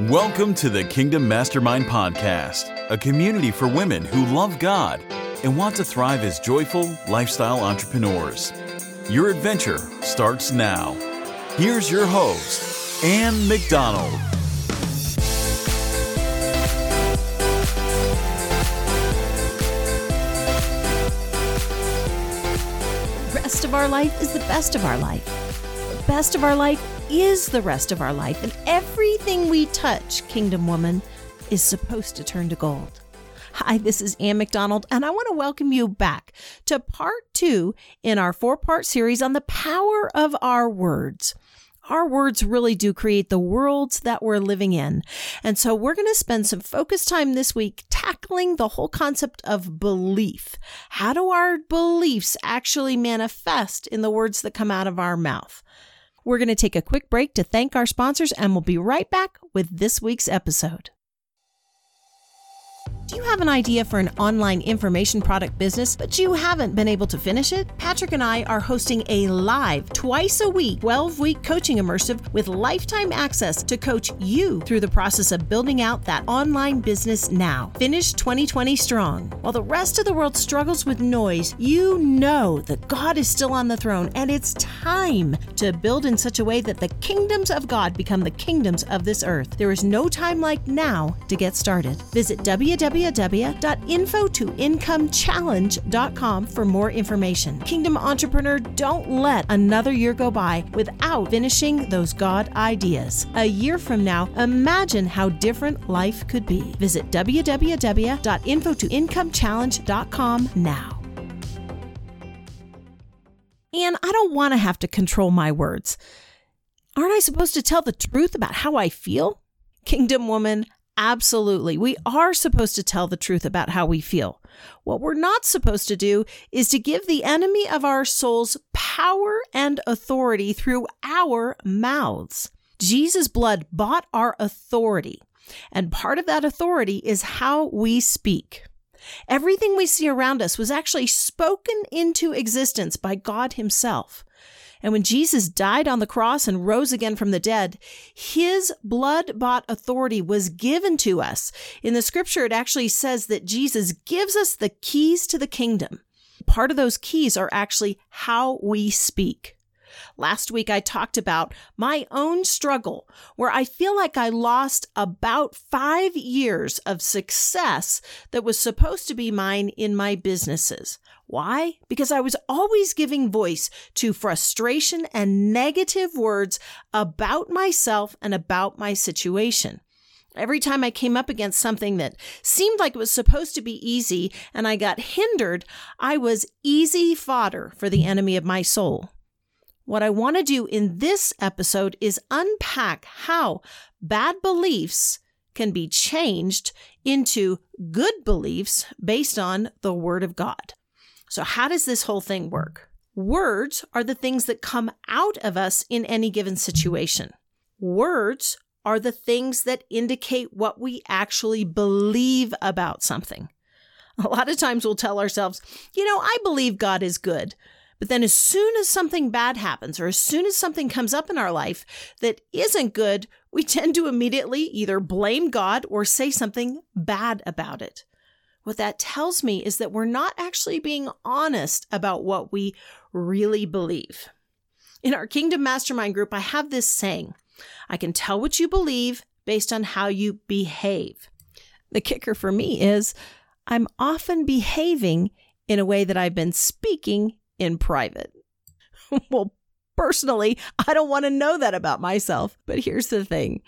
Welcome to the Kingdom Mastermind Podcast, a community for women who love God and want to thrive as joyful lifestyle entrepreneurs. Your adventure starts now. Here's your host, Ann McDonald. The rest of our life is the best of our life. The best of our life is the rest of our life, and everything we touch, Kingdom Woman, is supposed to turn to gold. Hi, this is Ann McDonald, and I want to welcome you back to part two in our four part series on the power of our words. Our words really do create the worlds that we're living in. And so we're going to spend some focused time this week tackling the whole concept of belief. How do our beliefs actually manifest in the words that come out of our mouth? We're going to take a quick break to thank our sponsors, and we'll be right back with this week's episode. Do you have an idea for an online information product business, but you haven't been able to finish it? Patrick and I are hosting a live, twice a week, 12 week coaching immersive with lifetime access to coach you through the process of building out that online business now. Finish 2020 strong. While the rest of the world struggles with noise, you know that God is still on the throne and it's time to build in such a way that the kingdoms of God become the kingdoms of this earth. There is no time like now to get started. Visit www www.infotoincomechallenge.com for more information. Kingdom Entrepreneur, don't let another year go by without finishing those God ideas. A year from now, imagine how different life could be. Visit www.infotoincomechallenge.com now. And I don't want to have to control my words. Aren't I supposed to tell the truth about how I feel? Kingdom woman, Absolutely. We are supposed to tell the truth about how we feel. What we're not supposed to do is to give the enemy of our souls power and authority through our mouths. Jesus' blood bought our authority, and part of that authority is how we speak. Everything we see around us was actually spoken into existence by God Himself. And when Jesus died on the cross and rose again from the dead, his blood bought authority was given to us. In the scripture, it actually says that Jesus gives us the keys to the kingdom. Part of those keys are actually how we speak. Last week, I talked about my own struggle where I feel like I lost about five years of success that was supposed to be mine in my businesses. Why? Because I was always giving voice to frustration and negative words about myself and about my situation. Every time I came up against something that seemed like it was supposed to be easy and I got hindered, I was easy fodder for the enemy of my soul. What I want to do in this episode is unpack how bad beliefs can be changed into good beliefs based on the Word of God. So, how does this whole thing work? Words are the things that come out of us in any given situation. Words are the things that indicate what we actually believe about something. A lot of times we'll tell ourselves, you know, I believe God is good. But then, as soon as something bad happens, or as soon as something comes up in our life that isn't good, we tend to immediately either blame God or say something bad about it. What that tells me is that we're not actually being honest about what we really believe. In our Kingdom Mastermind group, I have this saying I can tell what you believe based on how you behave. The kicker for me is I'm often behaving in a way that I've been speaking in private. well, personally, I don't want to know that about myself. But here's the thing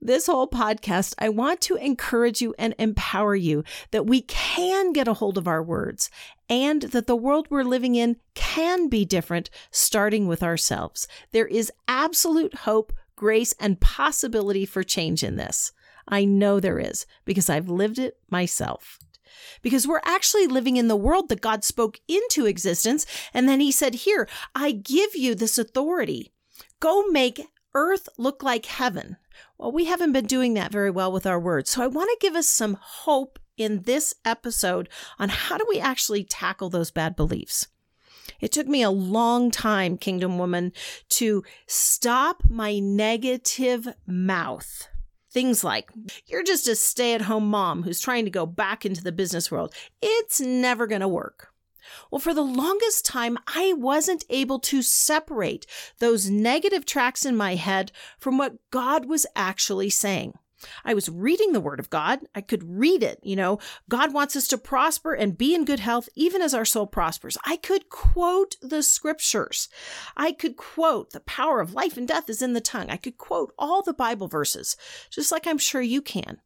this whole podcast, I want to encourage you and empower you that we can get a hold of our words and that the world we're living in can be different, starting with ourselves. There is absolute hope, grace, and possibility for change in this. I know there is because I've lived it myself because we're actually living in the world that God spoke into existence. And then he said, Here, I give you this authority. Go make earth look like heaven. Well, we haven't been doing that very well with our words. So I want to give us some hope in this episode on how do we actually tackle those bad beliefs. It took me a long time, Kingdom Woman, to stop my negative mouth Things like, you're just a stay at home mom who's trying to go back into the business world. It's never going to work. Well, for the longest time, I wasn't able to separate those negative tracks in my head from what God was actually saying. I was reading the Word of God. I could read it. You know, God wants us to prosper and be in good health, even as our soul prospers. I could quote the scriptures. I could quote the power of life and death is in the tongue. I could quote all the Bible verses, just like I'm sure you can.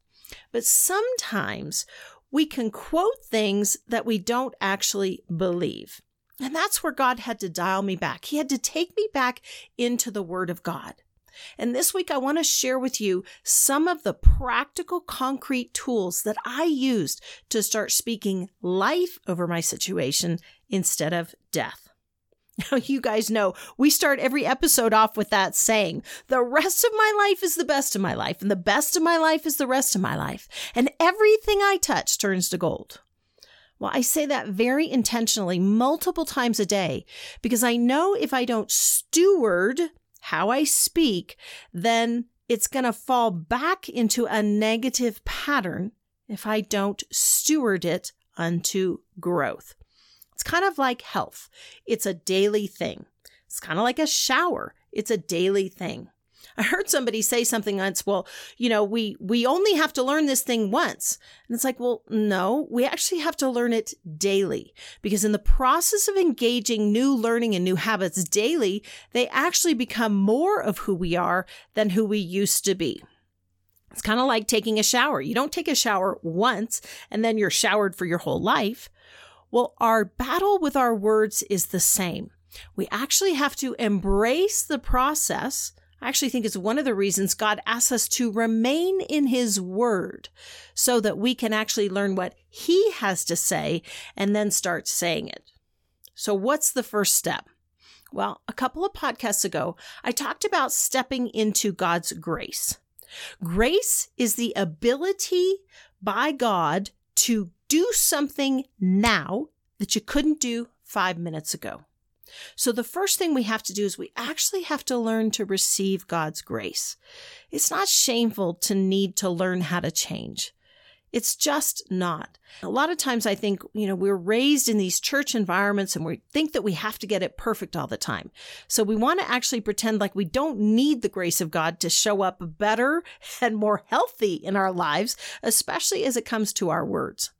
But sometimes we can quote things that we don't actually believe. And that's where God had to dial me back. He had to take me back into the Word of God. And this week, I want to share with you some of the practical, concrete tools that I used to start speaking life over my situation instead of death. Now, you guys know we start every episode off with that saying, the rest of my life is the best of my life, and the best of my life is the rest of my life, and everything I touch turns to gold. Well, I say that very intentionally multiple times a day because I know if I don't steward how I speak, then it's going to fall back into a negative pattern if I don't steward it unto growth. It's kind of like health. It's a daily thing. It's kind of like a shower. It's a daily thing. I heard somebody say something once, well, you know, we we only have to learn this thing once. And it's like, well, no, we actually have to learn it daily because in the process of engaging new learning and new habits daily, they actually become more of who we are than who we used to be. It's kind of like taking a shower. You don't take a shower once and then you're showered for your whole life. Well, our battle with our words is the same. We actually have to embrace the process I actually think it's one of the reasons God asks us to remain in His Word so that we can actually learn what He has to say and then start saying it. So, what's the first step? Well, a couple of podcasts ago, I talked about stepping into God's grace. Grace is the ability by God to do something now that you couldn't do five minutes ago. So the first thing we have to do is we actually have to learn to receive God's grace. It's not shameful to need to learn how to change. It's just not. A lot of times I think, you know, we're raised in these church environments and we think that we have to get it perfect all the time. So we want to actually pretend like we don't need the grace of God to show up better and more healthy in our lives, especially as it comes to our words.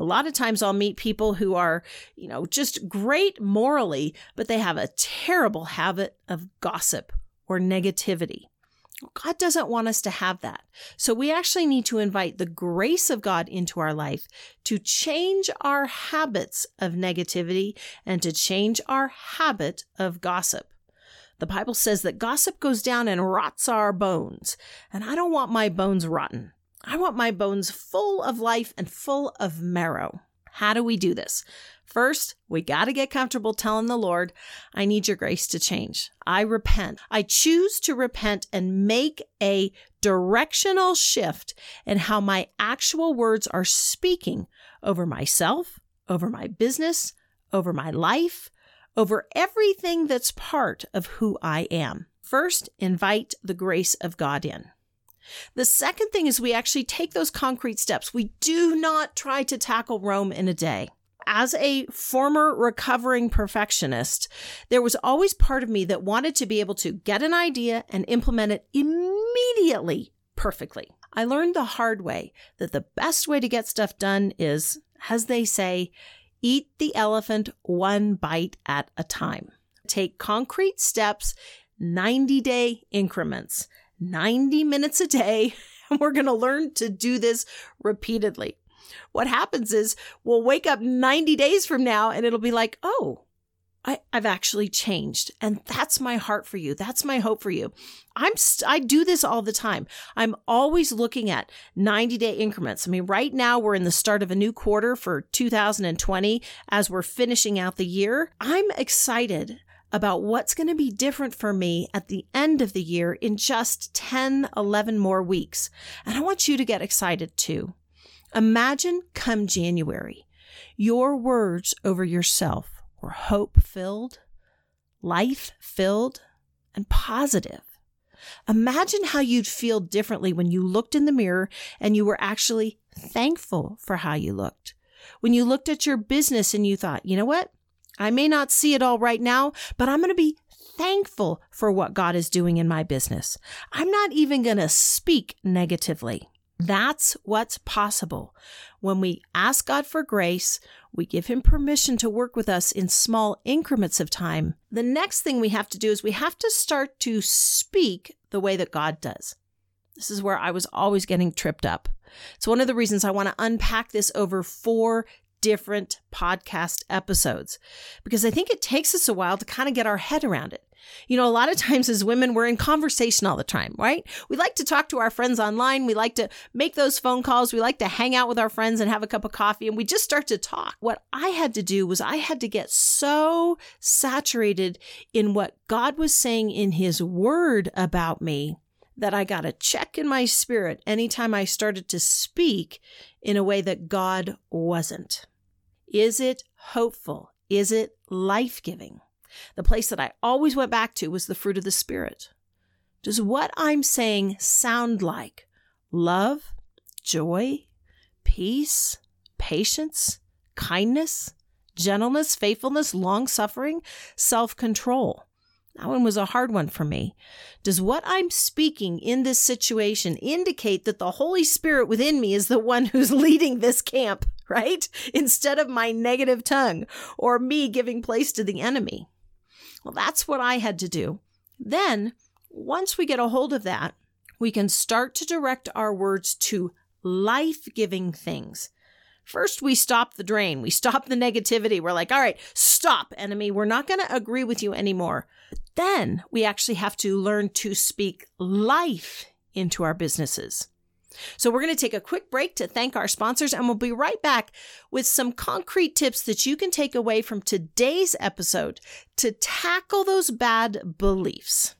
A lot of times I'll meet people who are, you know, just great morally, but they have a terrible habit of gossip or negativity. God doesn't want us to have that. So we actually need to invite the grace of God into our life to change our habits of negativity and to change our habit of gossip. The Bible says that gossip goes down and rots our bones, and I don't want my bones rotten. I want my bones full of life and full of marrow. How do we do this? First, we got to get comfortable telling the Lord, I need your grace to change. I repent. I choose to repent and make a directional shift in how my actual words are speaking over myself, over my business, over my life, over everything that's part of who I am. First, invite the grace of God in. The second thing is we actually take those concrete steps. We do not try to tackle Rome in a day. As a former recovering perfectionist, there was always part of me that wanted to be able to get an idea and implement it immediately perfectly. I learned the hard way that the best way to get stuff done is, as they say, eat the elephant one bite at a time. Take concrete steps, 90 day increments. 90 minutes a day, and we're going to learn to do this repeatedly. What happens is we'll wake up 90 days from now and it'll be like, oh, I, have actually changed. And that's my heart for you. That's my hope for you. I'm, st- I do this all the time. I'm always looking at 90 day increments. I mean, right now we're in the start of a new quarter for 2020 as we're finishing out the year. I'm excited about what's going to be different for me at the end of the year in just 10, 11 more weeks. And I want you to get excited too. Imagine come January, your words over yourself were hope filled, life filled, and positive. Imagine how you'd feel differently when you looked in the mirror and you were actually thankful for how you looked. When you looked at your business and you thought, you know what? I may not see it all right now, but I'm going to be thankful for what God is doing in my business. I'm not even going to speak negatively. That's what's possible. When we ask God for grace, we give Him permission to work with us in small increments of time. The next thing we have to do is we have to start to speak the way that God does. This is where I was always getting tripped up. It's one of the reasons I want to unpack this over four different podcast episodes because I think it takes us a while to kind of get our head around it. You know, a lot of times as women, we're in conversation all the time, right? We like to talk to our friends online. We like to make those phone calls. We like to hang out with our friends and have a cup of coffee and we just start to talk. What I had to do was I had to get so saturated in what God was saying in his word about me that I got a check in my spirit anytime I started to speak in a way that God wasn't. Is it hopeful? Is it life giving? The place that I always went back to was the fruit of the Spirit. Does what I'm saying sound like love, joy, peace, patience, kindness, gentleness, faithfulness, long suffering, self control? That one was a hard one for me. Does what I'm speaking in this situation indicate that the Holy Spirit within me is the one who's leading this camp, right? Instead of my negative tongue or me giving place to the enemy? Well, that's what I had to do. Then, once we get a hold of that, we can start to direct our words to life giving things. First, we stop the drain. We stop the negativity. We're like, all right, stop, enemy. We're not going to agree with you anymore. Then we actually have to learn to speak life into our businesses. So we're going to take a quick break to thank our sponsors and we'll be right back with some concrete tips that you can take away from today's episode to tackle those bad beliefs.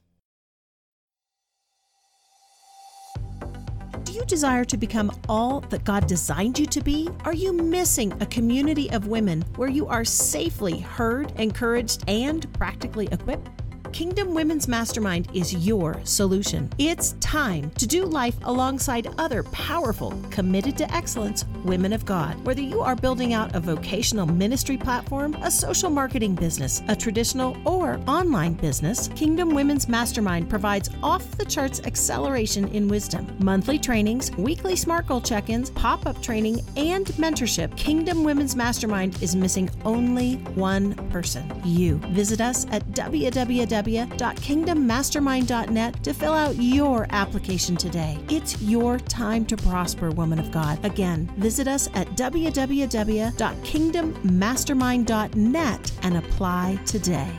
Do you desire to become all that God designed you to be? Are you missing a community of women where you are safely heard, encouraged, and practically equipped? Kingdom Women's Mastermind is your solution. It's time to do life alongside other powerful, committed to excellence women of God. Whether you are building out a vocational ministry platform, a social marketing business, a traditional or online business, Kingdom Women's Mastermind provides off the charts acceleration in wisdom, monthly trainings, weekly SMART goal check ins, pop up training, and mentorship. Kingdom Women's Mastermind is missing only one person you. Visit us at www www.kingdommastermind.net to fill out your application today. It's your time to prosper, woman of God. Again, visit us at www.kingdommastermind.net and apply today.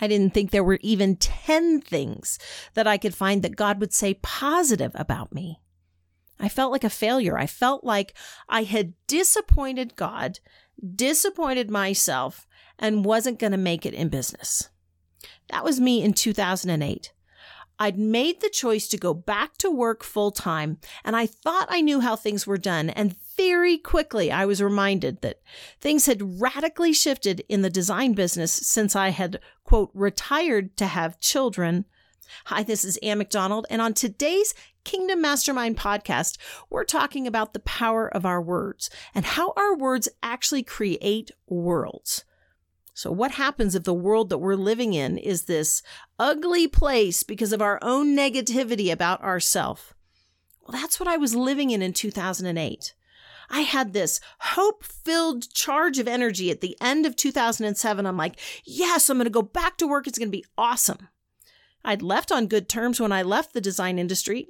I didn't think there were even 10 things that I could find that God would say positive about me. I felt like a failure. I felt like I had disappointed God, disappointed myself, and wasn't going to make it in business. That was me in 2008. I'd made the choice to go back to work full time, and I thought I knew how things were done. And very quickly, I was reminded that things had radically shifted in the design business since I had, quote, retired to have children. Hi, this is Ann McDonald, and on today's Kingdom Mastermind podcast, we're talking about the power of our words and how our words actually create worlds. So, what happens if the world that we're living in is this ugly place because of our own negativity about ourselves? Well, that's what I was living in in 2008. I had this hope filled charge of energy at the end of 2007. I'm like, yes, I'm going to go back to work. It's going to be awesome. I'd left on good terms when I left the design industry,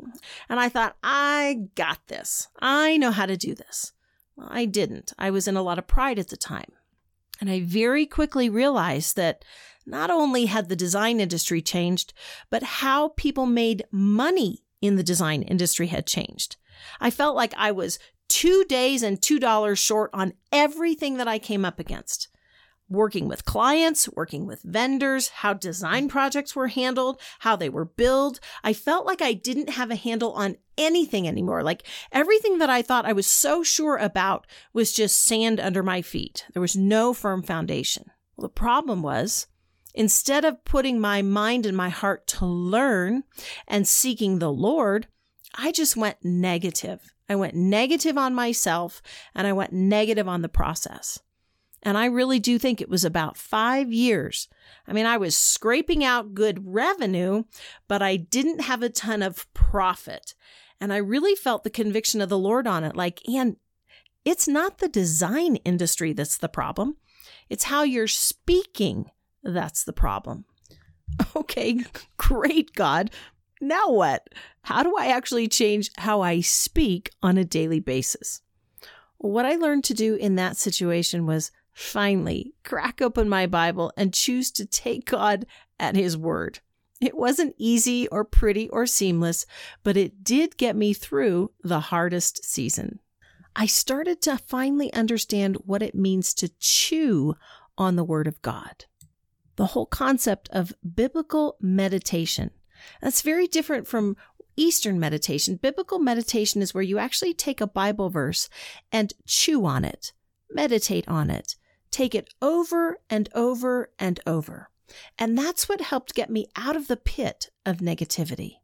and I thought, I got this. I know how to do this. Well, I didn't. I was in a lot of pride at the time. And I very quickly realized that not only had the design industry changed, but how people made money in the design industry had changed. I felt like I was two days and $2 short on everything that I came up against working with clients, working with vendors, how design projects were handled, how they were billed. I felt like I didn't have a handle on anything anymore. Like everything that I thought I was so sure about was just sand under my feet. There was no firm foundation. Well, the problem was Instead of putting my mind and my heart to learn and seeking the Lord, I just went negative. I went negative on myself and I went negative on the process. And I really do think it was about five years. I mean, I was scraping out good revenue, but I didn't have a ton of profit. And I really felt the conviction of the Lord on it. Like, and it's not the design industry that's the problem. It's how you're speaking that's the problem. Okay, great, God. Now what? How do I actually change how I speak on a daily basis? what I learned to do in that situation was finally crack open my Bible and choose to take God at His word. It wasn't easy or pretty or seamless, but it did get me through the hardest season. I started to finally understand what it means to chew on the Word of God. The whole concept of biblical meditation. That's very different from Eastern meditation. Biblical meditation is where you actually take a Bible verse and chew on it, meditate on it, take it over and over and over. And that's what helped get me out of the pit of negativity.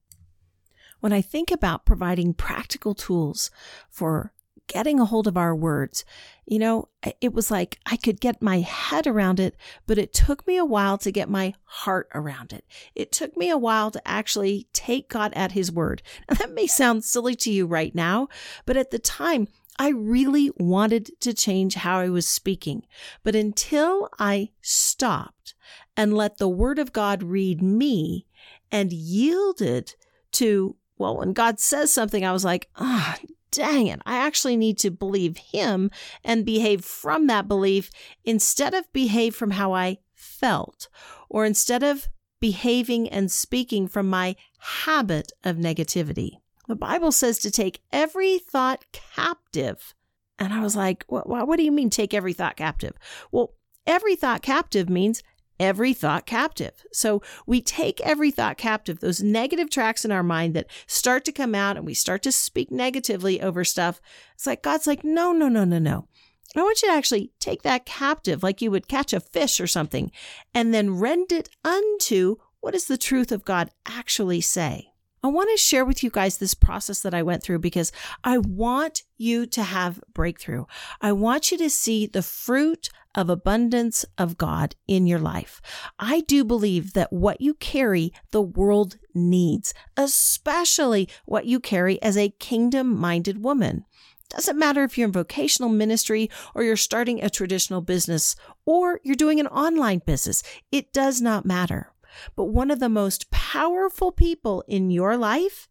When I think about providing practical tools for getting a hold of our words. You know, it was like I could get my head around it, but it took me a while to get my heart around it. It took me a while to actually take God at his word. Now, that may sound silly to you right now, but at the time, I really wanted to change how I was speaking. But until I stopped and let the word of God read me and yielded to well, when God says something, I was like, ah, oh, dang it, I actually need to believe him and behave from that belief instead of behave from how I felt or instead of behaving and speaking from my habit of negativity. The Bible says to take every thought captive. And I was like, what, what do you mean take every thought captive? Well, every thought captive means every thought captive. So we take every thought captive, those negative tracks in our mind that start to come out and we start to speak negatively over stuff. It's like God's like, no, no, no, no, no. I want you to actually take that captive like you would catch a fish or something and then rend it unto what does the truth of God actually say? I want to share with you guys this process that I went through because I want you to have breakthrough. I want you to see the fruit of abundance of God in your life. I do believe that what you carry, the world needs, especially what you carry as a kingdom minded woman. Doesn't matter if you're in vocational ministry or you're starting a traditional business or you're doing an online business. It does not matter. But one of the most powerful people in your life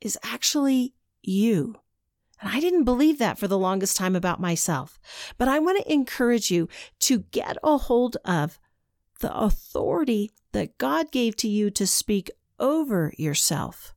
is actually you. And I didn't believe that for the longest time about myself. But I want to encourage you to get a hold of the authority that God gave to you to speak over yourself.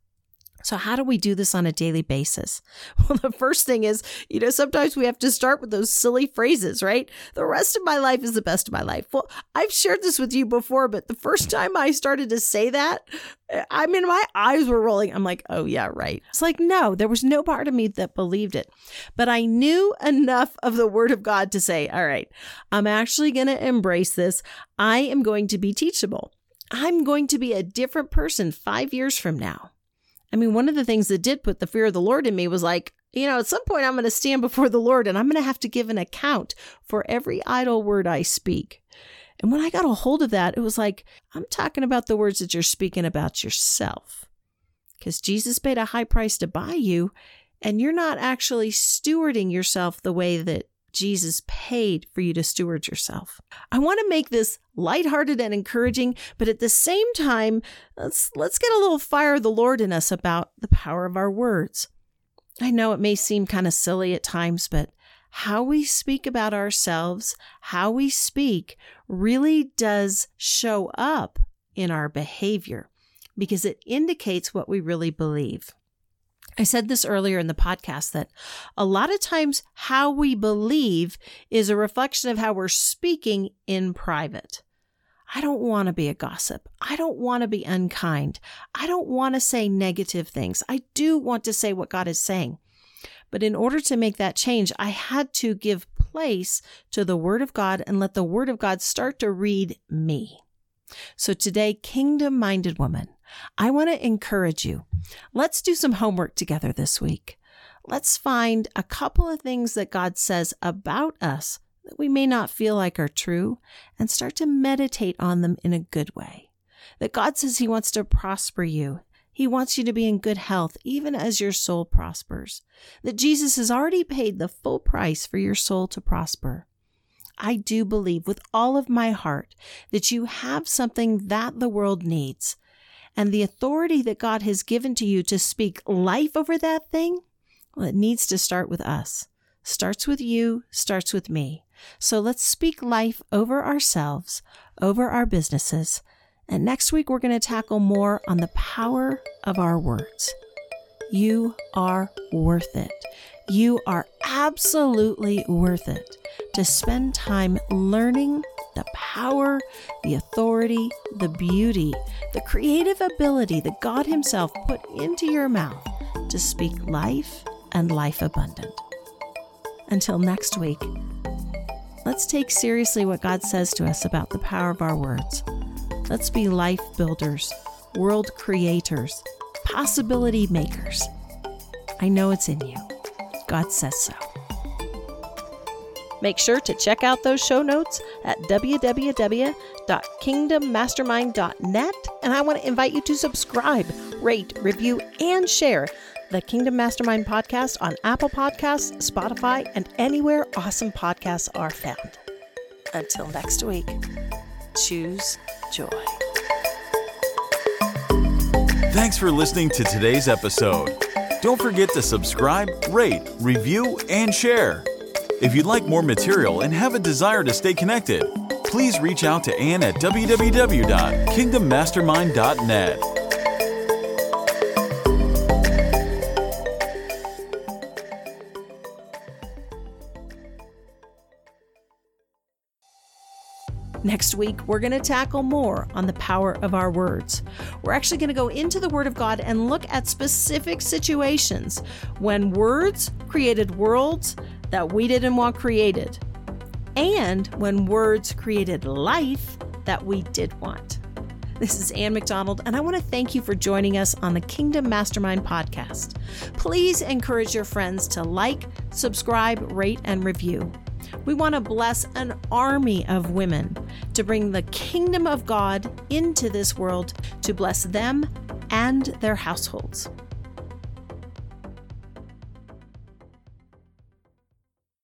So, how do we do this on a daily basis? Well, the first thing is, you know, sometimes we have to start with those silly phrases, right? The rest of my life is the best of my life. Well, I've shared this with you before, but the first time I started to say that, eh, I mean, my eyes were rolling. I'm like, oh, yeah, right. It's like, no, there was no part of me that believed it. But I knew enough of the word of God to say, all right, I'm actually going to embrace this. I am going to be teachable. I'm going to be a different person five years from now. I mean, one of the things that did put the fear of the Lord in me was like, you know, at some point I'm going to stand before the Lord and I'm going to have to give an account for every idle word I speak. And when I got a hold of that, it was like, I'm talking about the words that you're speaking about yourself. Because Jesus paid a high price to buy you, and you're not actually stewarding yourself the way that Jesus paid for you to steward yourself. I want to make this lighthearted and encouraging, but at the same time, let's let's get a little fire of the Lord in us about the power of our words. I know it may seem kind of silly at times, but how we speak about ourselves, how we speak really does show up in our behavior because it indicates what we really believe. I said this earlier in the podcast that a lot of times how we believe is a reflection of how we're speaking in private. I don't want to be a gossip. I don't want to be unkind. I don't want to say negative things. I do want to say what God is saying. But in order to make that change, I had to give place to the Word of God and let the Word of God start to read me. So today, kingdom minded woman, I want to encourage you. Let's do some homework together this week. Let's find a couple of things that God says about us that we may not feel like are true and start to meditate on them in a good way. That God says He wants to prosper you. He wants you to be in good health, even as your soul prospers. That Jesus has already paid the full price for your soul to prosper. I do believe with all of my heart that you have something that the world needs. And the authority that God has given to you to speak life over that thing, well, it needs to start with us. Starts with you, starts with me. So let's speak life over ourselves, over our businesses. And next week, we're going to tackle more on the power of our words. You are worth it. You are absolutely worth it to spend time learning the power, the authority, the beauty, the creative ability that God Himself put into your mouth to speak life and life abundant. Until next week, let's take seriously what God says to us about the power of our words. Let's be life builders, world creators, possibility makers. I know it's in you. God says so. Make sure to check out those show notes at www.kingdommastermind.net. And I want to invite you to subscribe, rate, review, and share the Kingdom Mastermind podcast on Apple Podcasts, Spotify, and anywhere awesome podcasts are found. Until next week, choose joy. Thanks for listening to today's episode. Don't forget to subscribe, rate, review, and share. If you'd like more material and have a desire to stay connected, please reach out to Ann at www.kingdommastermind.net. Next week, we're going to tackle more on the power of our words. We're actually going to go into the Word of God and look at specific situations when words created worlds that we didn't want created, and when words created life that we did want. This is Ann McDonald, and I want to thank you for joining us on the Kingdom Mastermind podcast. Please encourage your friends to like, subscribe, rate, and review. We want to bless an army of women to bring the kingdom of God into this world to bless them and their households.